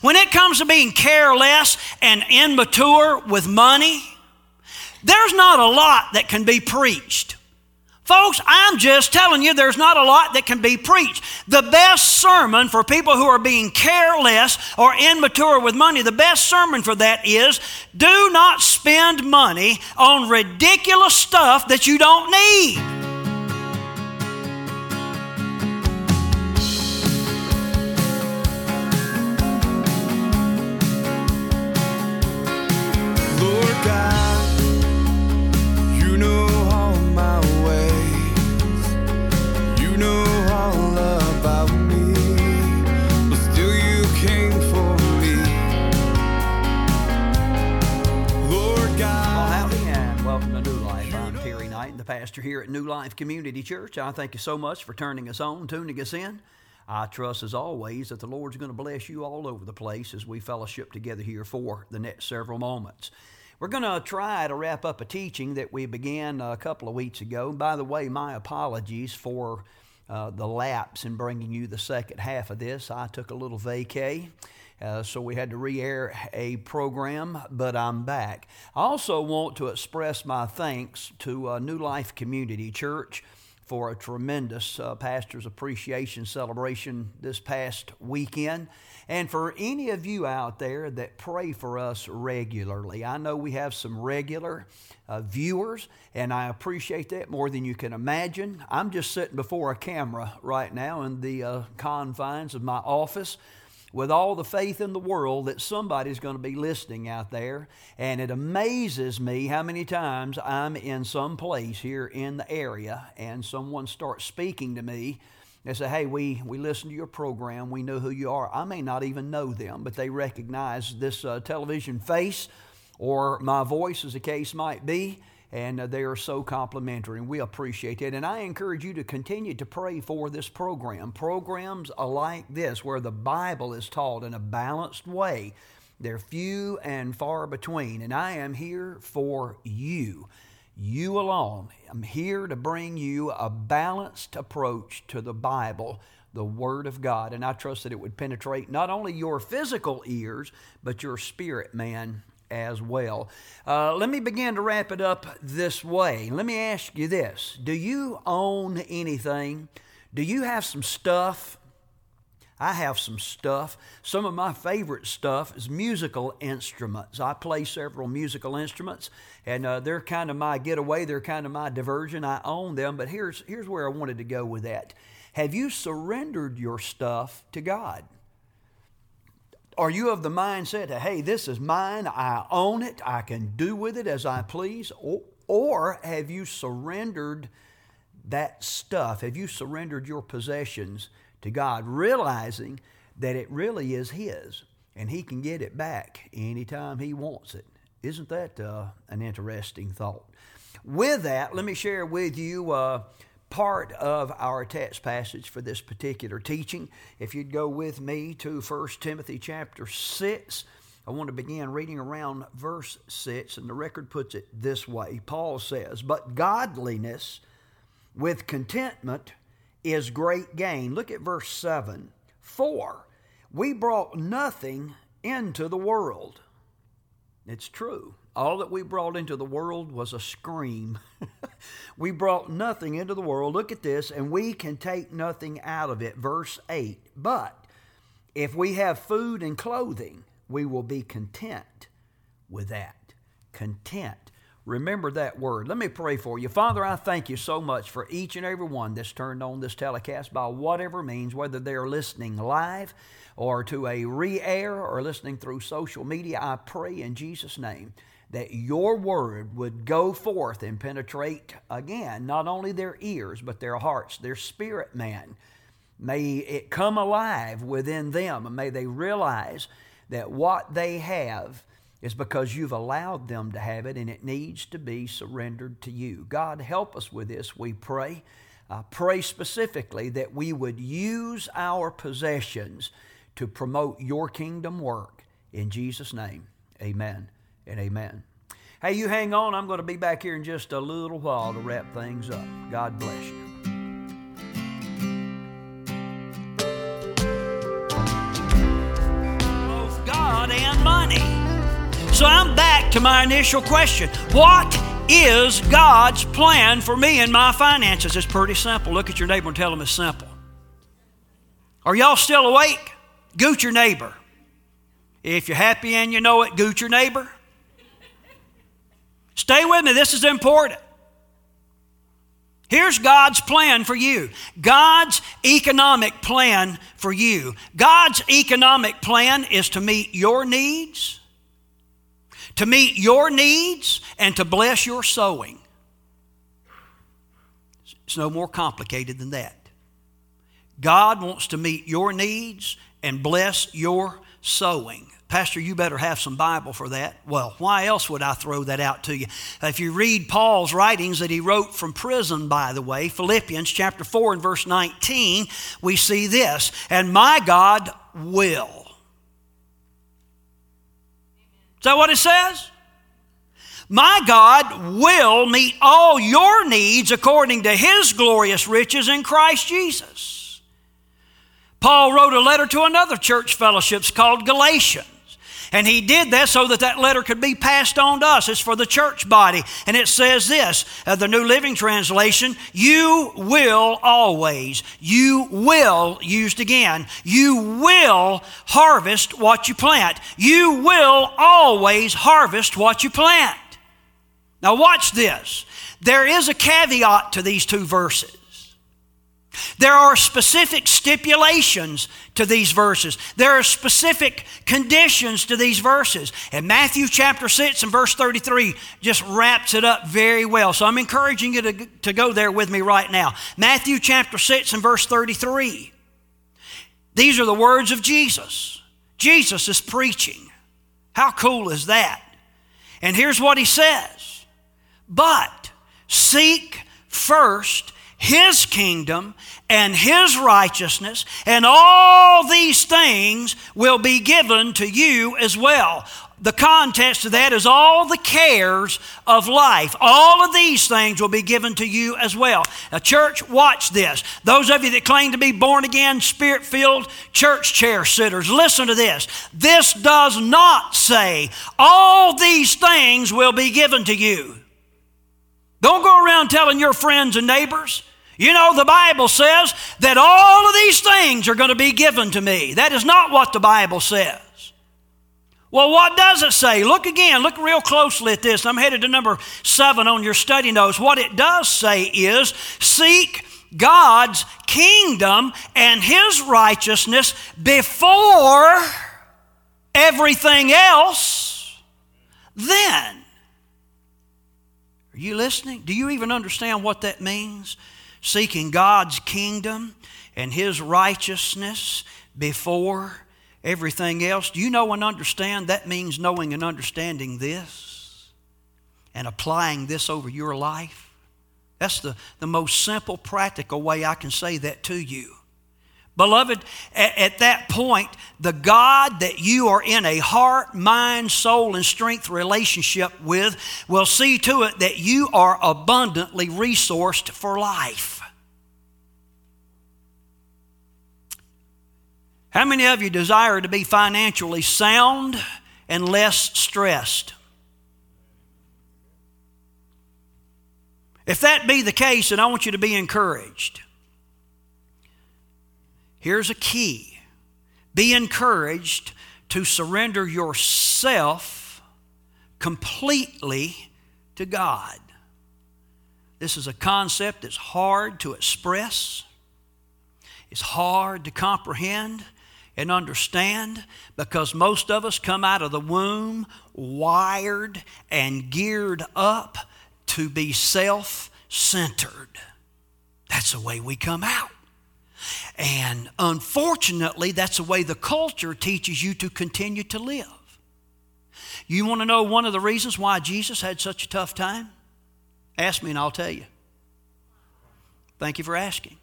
When it comes to being careless and immature with money, there's not a lot that can be preached. Folks, I'm just telling you, there's not a lot that can be preached. The best sermon for people who are being careless or immature with money, the best sermon for that is do not spend money on ridiculous stuff that you don't need. Pastor here at New Life Community Church. I thank you so much for turning us on, tuning us in. I trust, as always, that the Lord's going to bless you all over the place as we fellowship together here for the next several moments. We're going to try to wrap up a teaching that we began a couple of weeks ago. By the way, my apologies for uh, the lapse in bringing you the second half of this. I took a little vacay. Uh, so we had to re air a program, but I'm back. I also want to express my thanks to uh, New Life Community Church for a tremendous uh, pastor's appreciation celebration this past weekend. And for any of you out there that pray for us regularly, I know we have some regular uh, viewers, and I appreciate that more than you can imagine. I'm just sitting before a camera right now in the uh, confines of my office with all the faith in the world that somebody's going to be listening out there. And it amazes me how many times I'm in some place here in the area and someone starts speaking to me. They say, Hey, we, we listen to your program. We know who you are. I may not even know them, but they recognize this uh, television face or my voice, as the case might be and uh, they are so complimentary, and we appreciate it. And I encourage you to continue to pray for this program. Programs like this, where the Bible is taught in a balanced way, they're few and far between, and I am here for you. You alone. I'm here to bring you a balanced approach to the Bible, the Word of God. And I trust that it would penetrate not only your physical ears, but your spirit, man, as well. Uh, let me begin to wrap it up this way. Let me ask you this Do you own anything? Do you have some stuff? I have some stuff. Some of my favorite stuff is musical instruments. I play several musical instruments, and uh, they're kind of my getaway. They're kind of my diversion. I own them, but here's, here's where I wanted to go with that. Have you surrendered your stuff to God? Are you of the mindset that, hey, this is mine, I own it, I can do with it as I please? Or, or have you surrendered that stuff? Have you surrendered your possessions to God, realizing that it really is His and He can get it back anytime He wants it? Isn't that uh, an interesting thought? With that, let me share with you. Uh, part of our text passage for this particular teaching. If you'd go with me to 1 Timothy chapter 6, I want to begin reading around verse 6, and the record puts it this way Paul says, But godliness with contentment is great gain. Look at verse 7. For we brought nothing into the world. It's true. All that we brought into the world was a scream. we brought nothing into the world. Look at this, and we can take nothing out of it. Verse 8. But if we have food and clothing, we will be content with that. Content. Remember that word. Let me pray for you. Father, I thank you so much for each and every one that's turned on this telecast by whatever means, whether they're listening live or to a re air or listening through social media. I pray in Jesus' name that your word would go forth and penetrate again, not only their ears, but their hearts, their spirit man. May it come alive within them, and may they realize that what they have is because you've allowed them to have it and it needs to be surrendered to you. God, help us with this, we pray. Pray specifically that we would use our possessions to promote your kingdom work. In Jesus' name, amen and amen. Hey, you hang on. I'm going to be back here in just a little while to wrap things up. God bless you. Hello, money. So I'm back to my initial question What is God's plan for me and my finances? It's pretty simple. Look at your neighbor and tell him it's simple. Are y'all still awake? Goot your neighbor. If you're happy and you know it, goot your neighbor. Stay with me, this is important. Here's God's plan for you God's economic plan for you. God's economic plan is to meet your needs, to meet your needs, and to bless your sowing. It's no more complicated than that. God wants to meet your needs and bless your sowing. Pastor, you better have some Bible for that. Well, why else would I throw that out to you? If you read Paul's writings that he wrote from prison, by the way, Philippians chapter 4 and verse 19, we see this, and my God will. Is that what it says? My God will meet all your needs according to his glorious riches in Christ Jesus. Paul wrote a letter to another church fellowships called Galatians. And he did that so that that letter could be passed on to us. It's for the church body. And it says this uh, the New Living Translation you will always, you will, used again, you will harvest what you plant. You will always harvest what you plant. Now, watch this. There is a caveat to these two verses. There are specific stipulations to these verses. There are specific conditions to these verses. And Matthew chapter 6 and verse 33 just wraps it up very well. So I'm encouraging you to, to go there with me right now. Matthew chapter 6 and verse 33. These are the words of Jesus. Jesus is preaching. How cool is that? And here's what he says But seek first his kingdom and His righteousness, and all these things will be given to you as well. The context of that is all the cares of life. All of these things will be given to you as well. Now, church, watch this. Those of you that claim to be born again, spirit filled church chair sitters, listen to this. This does not say all these things will be given to you. Don't go around telling your friends and neighbors you know, the Bible says that all of these things are going to be given to me. That is not what the Bible says. Well, what does it say? Look again, look real closely at this. I'm headed to number seven on your study notes. What it does say is seek God's kingdom and his righteousness before everything else, then. Are you listening? Do you even understand what that means? Seeking God's kingdom and His righteousness before everything else. Do you know and understand? That means knowing and understanding this and applying this over your life. That's the, the most simple, practical way I can say that to you. Beloved, at, at, that point, the God that you are in a heart, mind, soul, and strength relationship with will see to it that you are abundantly resourced for life. How many of you desire to be financially sound and less stressed? If that be the case, then I want you to be encouraged. Here's a key be encouraged to surrender yourself completely to God. This is a concept that's hard to express, it's hard to comprehend and understand because most of us come out of the womb wired and geared up to be self centered. That's the way we come out. And unfortunately, that's the way the culture teaches you to continue to live. You want to know one of the reasons why Jesus had such a tough time? Ask me and I'll tell you. Thank you for asking.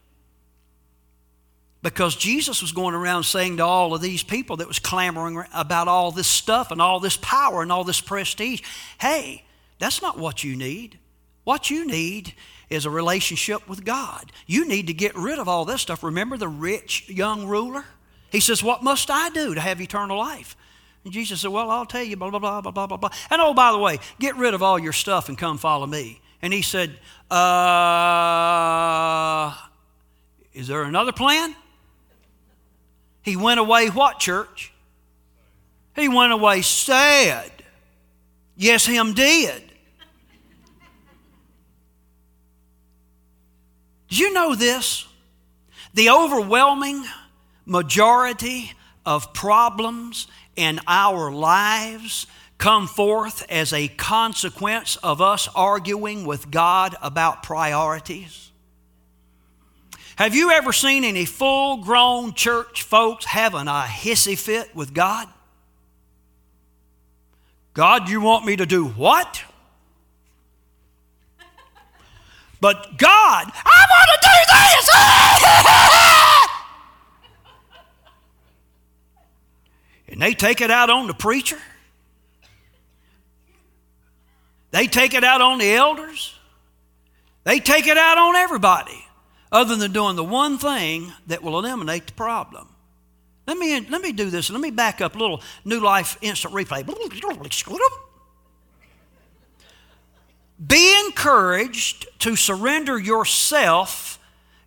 Because Jesus was going around saying to all of these people that was clamoring about all this stuff and all this power and all this prestige, hey, that's not what you need. What you need is a relationship with God. You need to get rid of all this stuff. Remember the rich young ruler? He says, What must I do to have eternal life? And Jesus said, Well, I'll tell you, blah, blah, blah, blah, blah, blah, blah. And oh, by the way, get rid of all your stuff and come follow me. And he said, Uh, is there another plan? He went away, what, church? He went away sad. Yes, him did. Do you know this? The overwhelming majority of problems in our lives come forth as a consequence of us arguing with God about priorities. Have you ever seen any full grown church folks having a hissy fit with God? God, you want me to do what? But God, I want to do this! and they take it out on the preacher. They take it out on the elders. They take it out on everybody other than doing the one thing that will eliminate the problem. Let me, let me do this. Let me back up a little New Life instant replay. Be encouraged to surrender yourself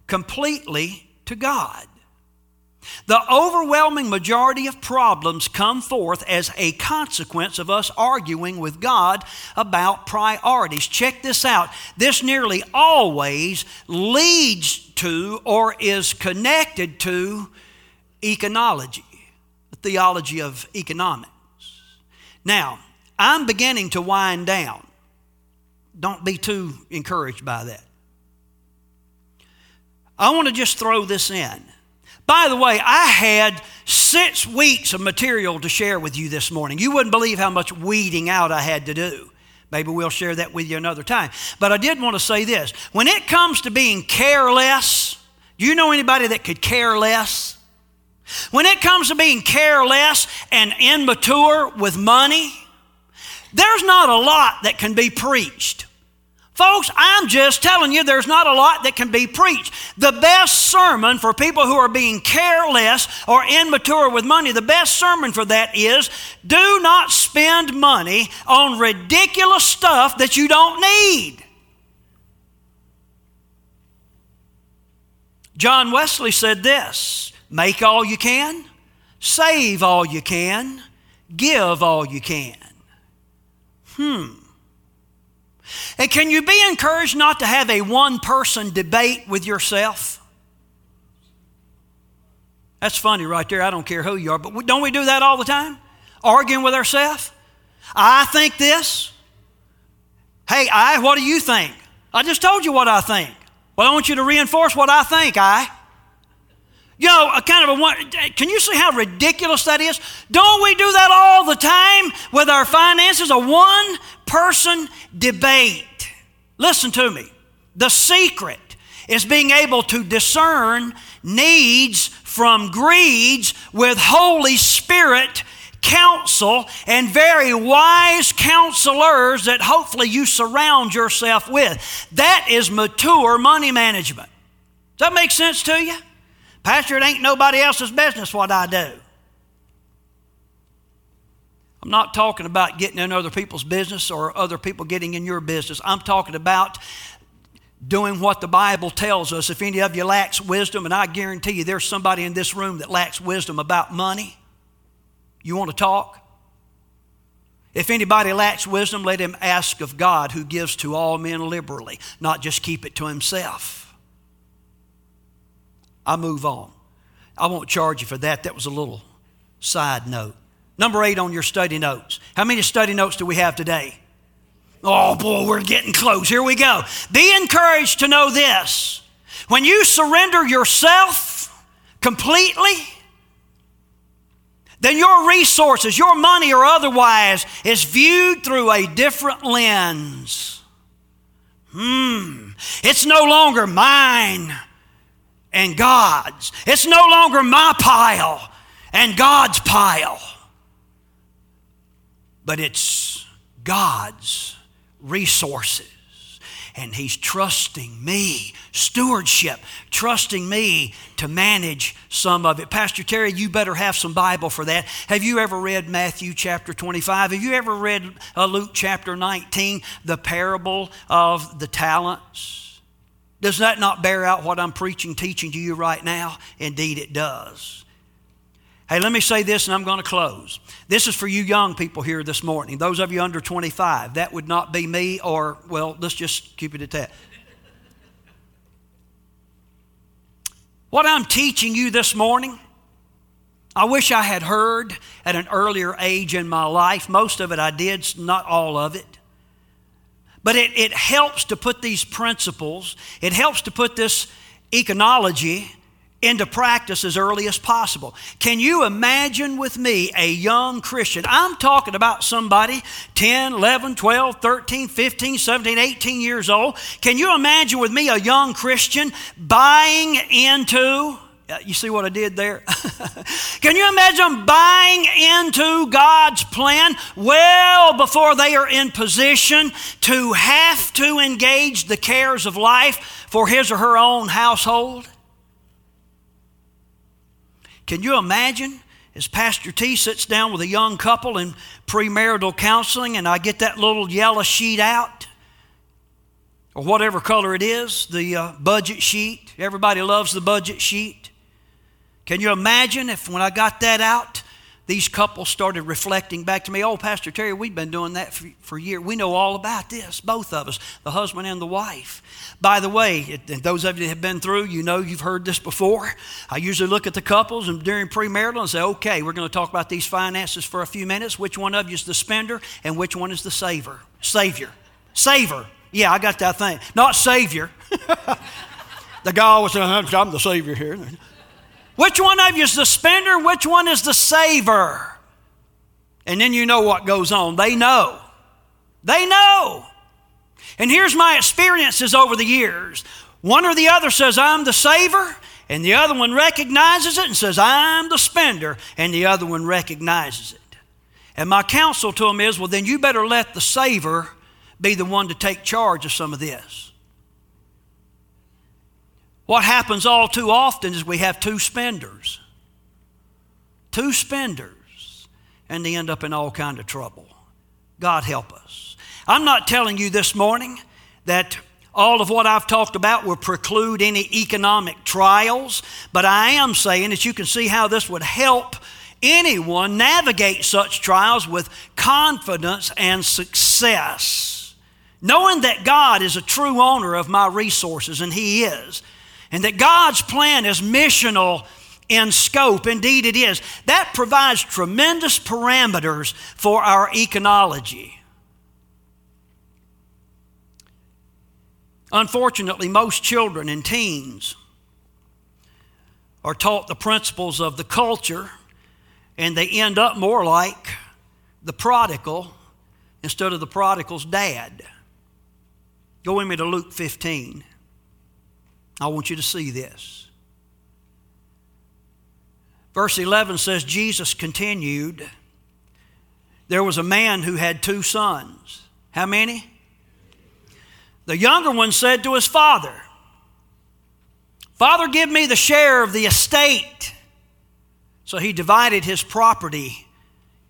completely to God. The overwhelming majority of problems come forth as a consequence of us arguing with God about priorities. Check this out. This nearly always leads to or is connected to econology, the theology of economics. Now, I'm beginning to wind down. Don't be too encouraged by that. I want to just throw this in. By the way, I had six weeks of material to share with you this morning. You wouldn't believe how much weeding out I had to do. Maybe we'll share that with you another time. But I did want to say this. When it comes to being careless, do you know anybody that could care less? When it comes to being careless and immature with money, there's not a lot that can be preached. Folks, I'm just telling you, there's not a lot that can be preached. The best sermon for people who are being careless or immature with money, the best sermon for that is do not spend money on ridiculous stuff that you don't need. John Wesley said this Make all you can, save all you can, give all you can. Hmm. And can you be encouraged not to have a one person debate with yourself? That's funny right there. I don't care who you are, but don't we do that all the time? Arguing with ourselves? I think this. Hey, I, what do you think? I just told you what I think. Well, I want you to reinforce what I think, I. You know, a kind of a one, can you see how ridiculous that is? Don't we do that all the time with our finances? A one person debate. Listen to me. The secret is being able to discern needs from greeds with Holy Spirit counsel and very wise counselors that hopefully you surround yourself with. That is mature money management. Does that make sense to you? Pastor, it ain't nobody else's business what I do. I'm not talking about getting in other people's business or other people getting in your business. I'm talking about doing what the Bible tells us. If any of you lacks wisdom, and I guarantee you there's somebody in this room that lacks wisdom about money, you want to talk? If anybody lacks wisdom, let him ask of God who gives to all men liberally, not just keep it to himself. I move on. I won't charge you for that. That was a little side note. Number eight on your study notes. How many study notes do we have today? Oh boy, we're getting close. Here we go. Be encouraged to know this. When you surrender yourself completely, then your resources, your money or otherwise, is viewed through a different lens. Hmm. It's no longer mine and God's. It's no longer my pile and God's pile, but it's God's resources. and He's trusting me, stewardship, trusting me to manage some of it. Pastor Terry, you better have some Bible for that. Have you ever read Matthew chapter 25? Have you ever read uh, Luke chapter 19, the parable of the talents? Does that not bear out what I'm preaching, teaching to you right now? Indeed, it does. Hey, let me say this and I'm going to close. This is for you young people here this morning, those of you under 25. That would not be me, or, well, let's just keep it at that. What I'm teaching you this morning, I wish I had heard at an earlier age in my life. Most of it I did, not all of it. But it, it helps to put these principles, it helps to put this econology into practice as early as possible. Can you imagine with me a young Christian? I'm talking about somebody 10, 11, 12, 13, 15, 17, 18 years old. Can you imagine with me a young Christian buying into you see what I did there? Can you imagine buying into God's plan well before they are in position to have to engage the cares of life for his or her own household? Can you imagine as Pastor T sits down with a young couple in premarital counseling and I get that little yellow sheet out? Or whatever color it is, the uh, budget sheet. Everybody loves the budget sheet. Can you imagine if when I got that out, these couples started reflecting back to me, oh, Pastor Terry, we've been doing that for, for years. We know all about this, both of us, the husband and the wife. By the way, it, those of you that have been through, you know you've heard this before. I usually look at the couples and during premarital and say, okay, we're going to talk about these finances for a few minutes. Which one of you is the spender and which one is the saver? Savior. Saver. Yeah, I got that thing. Not savior. the guy always says, I'm the savior here. Which one of you is the spender? Which one is the saver? And then you know what goes on. They know. They know. And here's my experiences over the years one or the other says, I'm the saver, and the other one recognizes it and says, I'm the spender, and the other one recognizes it. And my counsel to them is, well, then you better let the saver be the one to take charge of some of this. What happens all too often is we have two spenders. Two spenders, and they end up in all kind of trouble. God help us. I'm not telling you this morning that all of what I've talked about will preclude any economic trials, but I am saying that you can see how this would help anyone navigate such trials with confidence and success. Knowing that God is a true owner of my resources, and He is, and that God's plan is missional in scope. Indeed, it is. That provides tremendous parameters for our econology. Unfortunately, most children and teens are taught the principles of the culture and they end up more like the prodigal instead of the prodigal's dad. Go with me to Luke 15. I want you to see this. Verse 11 says, Jesus continued, There was a man who had two sons. How many? The younger one said to his father, Father, give me the share of the estate. So he divided his property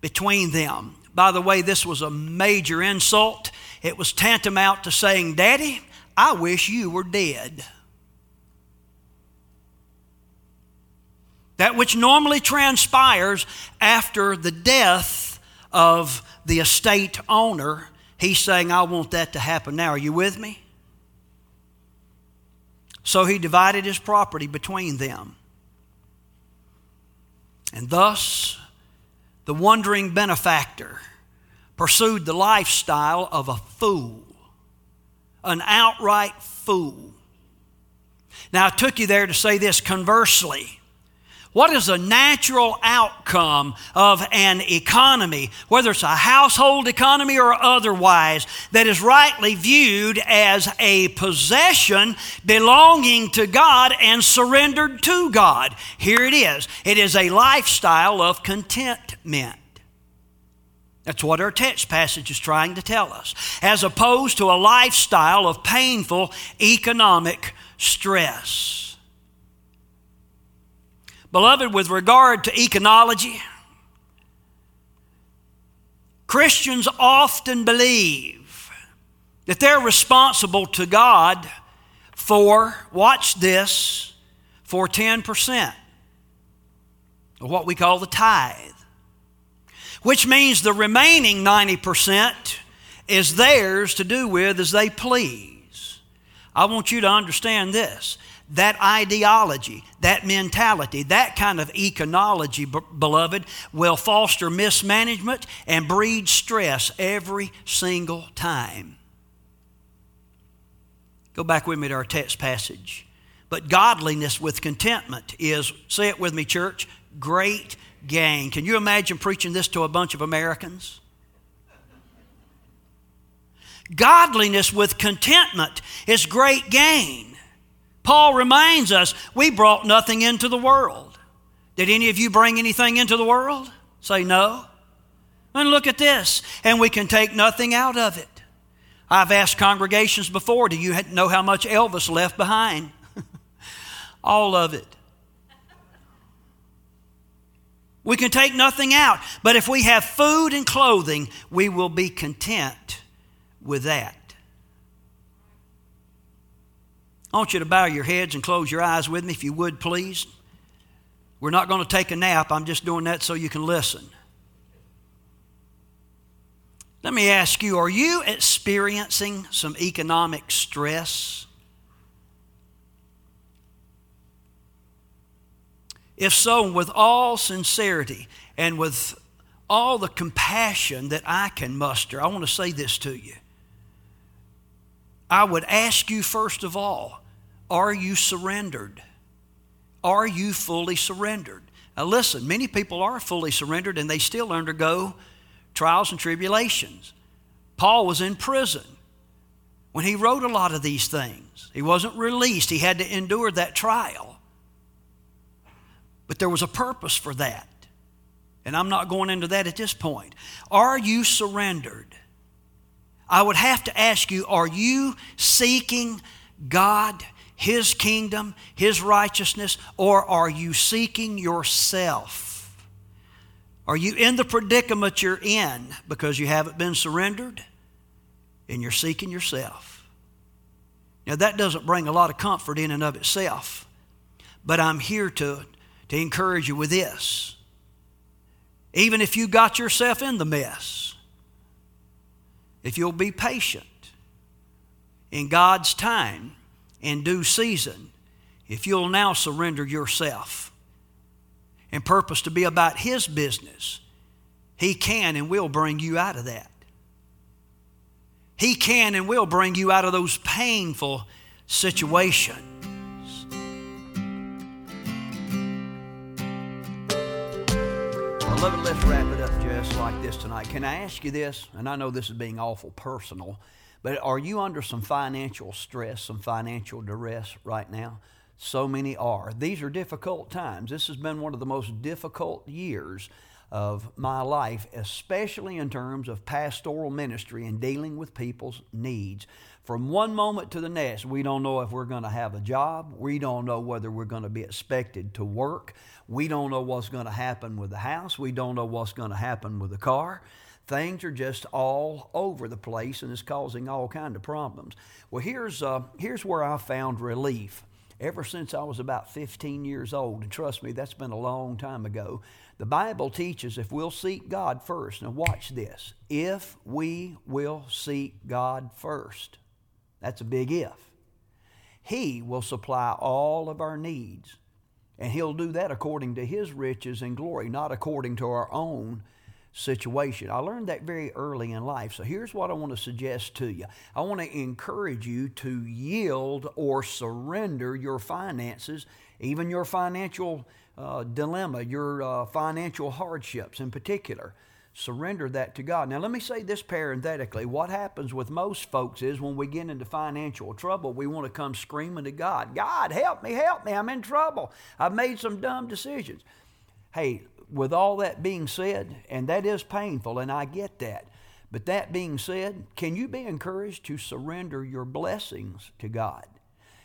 between them. By the way, this was a major insult. It was tantamount to saying, Daddy, I wish you were dead. That which normally transpires after the death of the estate owner, he's saying, I want that to happen now. Are you with me? So he divided his property between them. And thus, the wandering benefactor pursued the lifestyle of a fool, an outright fool. Now, I took you there to say this conversely. What is a natural outcome of an economy, whether it's a household economy or otherwise, that is rightly viewed as a possession belonging to God and surrendered to God? Here it is it is a lifestyle of contentment. That's what our text passage is trying to tell us, as opposed to a lifestyle of painful economic stress. Beloved, with regard to econology, Christians often believe that they're responsible to God for, watch this, for 10% of what we call the tithe, which means the remaining 90% is theirs to do with as they please. I want you to understand this that ideology, that mentality, that kind of econology, beloved, will foster mismanagement and breed stress every single time. Go back with me to our text passage. But godliness with contentment is, say it with me, church, great gain. Can you imagine preaching this to a bunch of Americans? Godliness with contentment is great gain. Paul reminds us we brought nothing into the world. Did any of you bring anything into the world? Say no. And look at this, and we can take nothing out of it. I've asked congregations before, do you know how much Elvis left behind? All of it. We can take nothing out, but if we have food and clothing, we will be content with that. I want you to bow your heads and close your eyes with me, if you would, please. We're not going to take a nap. I'm just doing that so you can listen. Let me ask you are you experiencing some economic stress? If so, with all sincerity and with all the compassion that I can muster, I want to say this to you. I would ask you, first of all, are you surrendered? Are you fully surrendered? Now, listen, many people are fully surrendered and they still undergo trials and tribulations. Paul was in prison when he wrote a lot of these things. He wasn't released, he had to endure that trial. But there was a purpose for that. And I'm not going into that at this point. Are you surrendered? I would have to ask you are you seeking God, His kingdom, His righteousness, or are you seeking yourself? Are you in the predicament you're in because you haven't been surrendered and you're seeking yourself? Now, that doesn't bring a lot of comfort in and of itself, but I'm here to, to encourage you with this. Even if you got yourself in the mess, if you'll be patient in God's time and due season, if you'll now surrender yourself and purpose to be about His business, He can and will bring you out of that. He can and will bring you out of those painful situations. Let's wrap it up just like this tonight. Can I ask you this? And I know this is being awful personal, but are you under some financial stress, some financial duress right now? So many are. These are difficult times. This has been one of the most difficult years of my life, especially in terms of pastoral ministry and dealing with people's needs. From one moment to the next, we don't know if we're going to have a job. We don't know whether we're going to be expected to work. We don't know what's going to happen with the house. We don't know what's going to happen with the car. Things are just all over the place and it's causing all kind of problems. Well, here's, uh, here's where I found relief ever since I was about 15 years old. And trust me, that's been a long time ago. The Bible teaches if we'll seek God first. Now, watch this. If we will seek God first, that's a big if. He will supply all of our needs and He'll do that according to His riches and glory, not according to our own situation. I learned that very early in life. So here's what I want to suggest to you I want to encourage you to yield or surrender your finances, even your financial uh, dilemma, your uh, financial hardships in particular surrender that to God. Now, let me say this parenthetically. What happens with most folks is when we get into financial trouble, we want to come screaming to God God, help me, help me. I'm in trouble. I've made some dumb decisions. Hey, with all that being said, and that is painful, and I get that. But that being said, can you be encouraged to surrender your blessings to God?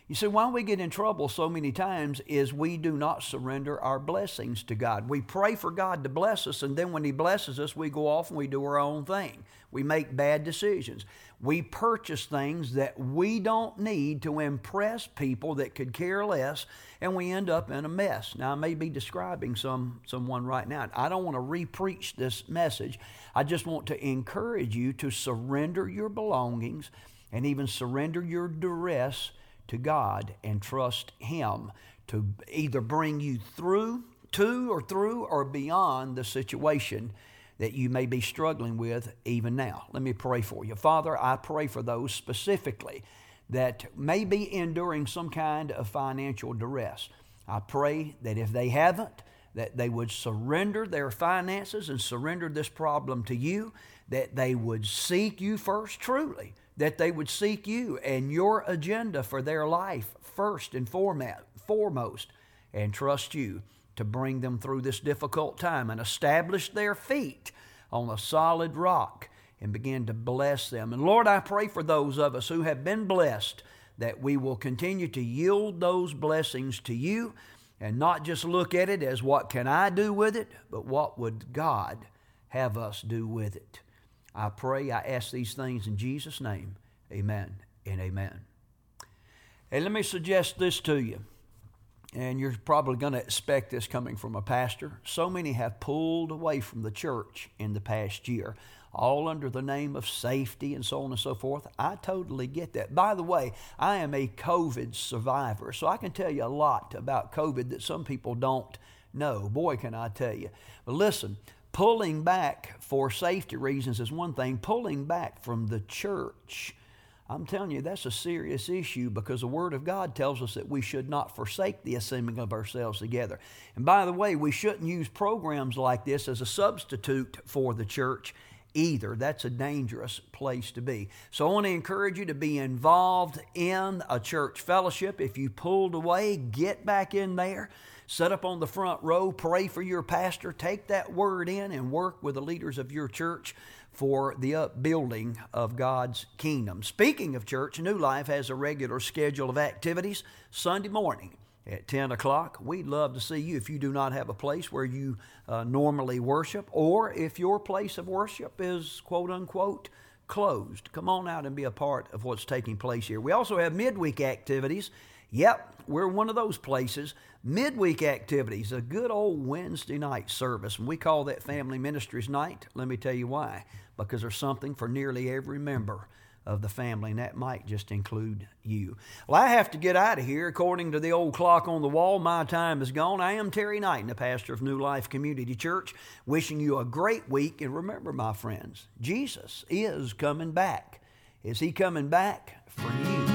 You see, why we get in trouble so many times is we do not surrender our blessings to God. We pray for God to bless us, and then when He blesses us, we go off and we do our own thing. We make bad decisions. We purchase things that we don't need to impress people that could care less, and we end up in a mess. Now, I may be describing some, someone right now. I don't want to repreach this message. I just want to encourage you to surrender your belongings and even surrender your duress to God and trust Him to either bring you through, to, or through, or beyond the situation that you may be struggling with even now. Let me pray for you. Father, I pray for those specifically that may be enduring some kind of financial duress. I pray that if they haven't, that they would surrender their finances and surrender this problem to you, that they would seek you first truly that they would seek you and your agenda for their life first and foremost and trust you to bring them through this difficult time and establish their feet on a solid rock and begin to bless them. And Lord, I pray for those of us who have been blessed that we will continue to yield those blessings to you and not just look at it as what can I do with it, but what would God have us do with it. I pray, I ask these things in Jesus' name. Amen and amen. And let me suggest this to you. And you're probably going to expect this coming from a pastor. So many have pulled away from the church in the past year, all under the name of safety and so on and so forth. I totally get that. By the way, I am a COVID survivor, so I can tell you a lot about COVID that some people don't know. Boy, can I tell you. But listen, Pulling back for safety reasons is one thing, pulling back from the church. I'm telling you, that's a serious issue because the Word of God tells us that we should not forsake the assembling of ourselves together. And by the way, we shouldn't use programs like this as a substitute for the church either. That's a dangerous place to be. So I want to encourage you to be involved in a church fellowship. If you pulled away, get back in there. Set up on the front row, pray for your pastor, take that word in, and work with the leaders of your church for the upbuilding of God's kingdom. Speaking of church, New Life has a regular schedule of activities Sunday morning at 10 o'clock. We'd love to see you if you do not have a place where you uh, normally worship, or if your place of worship is quote unquote closed. Come on out and be a part of what's taking place here. We also have midweek activities. Yep, we're one of those places. Midweek activities, a good old Wednesday night service. And we call that Family Ministries Night. Let me tell you why. Because there's something for nearly every member of the family, and that might just include you. Well, I have to get out of here. According to the old clock on the wall, my time is gone. I am Terry Knight, the pastor of New Life Community Church, wishing you a great week. And remember, my friends, Jesus is coming back. Is he coming back for you?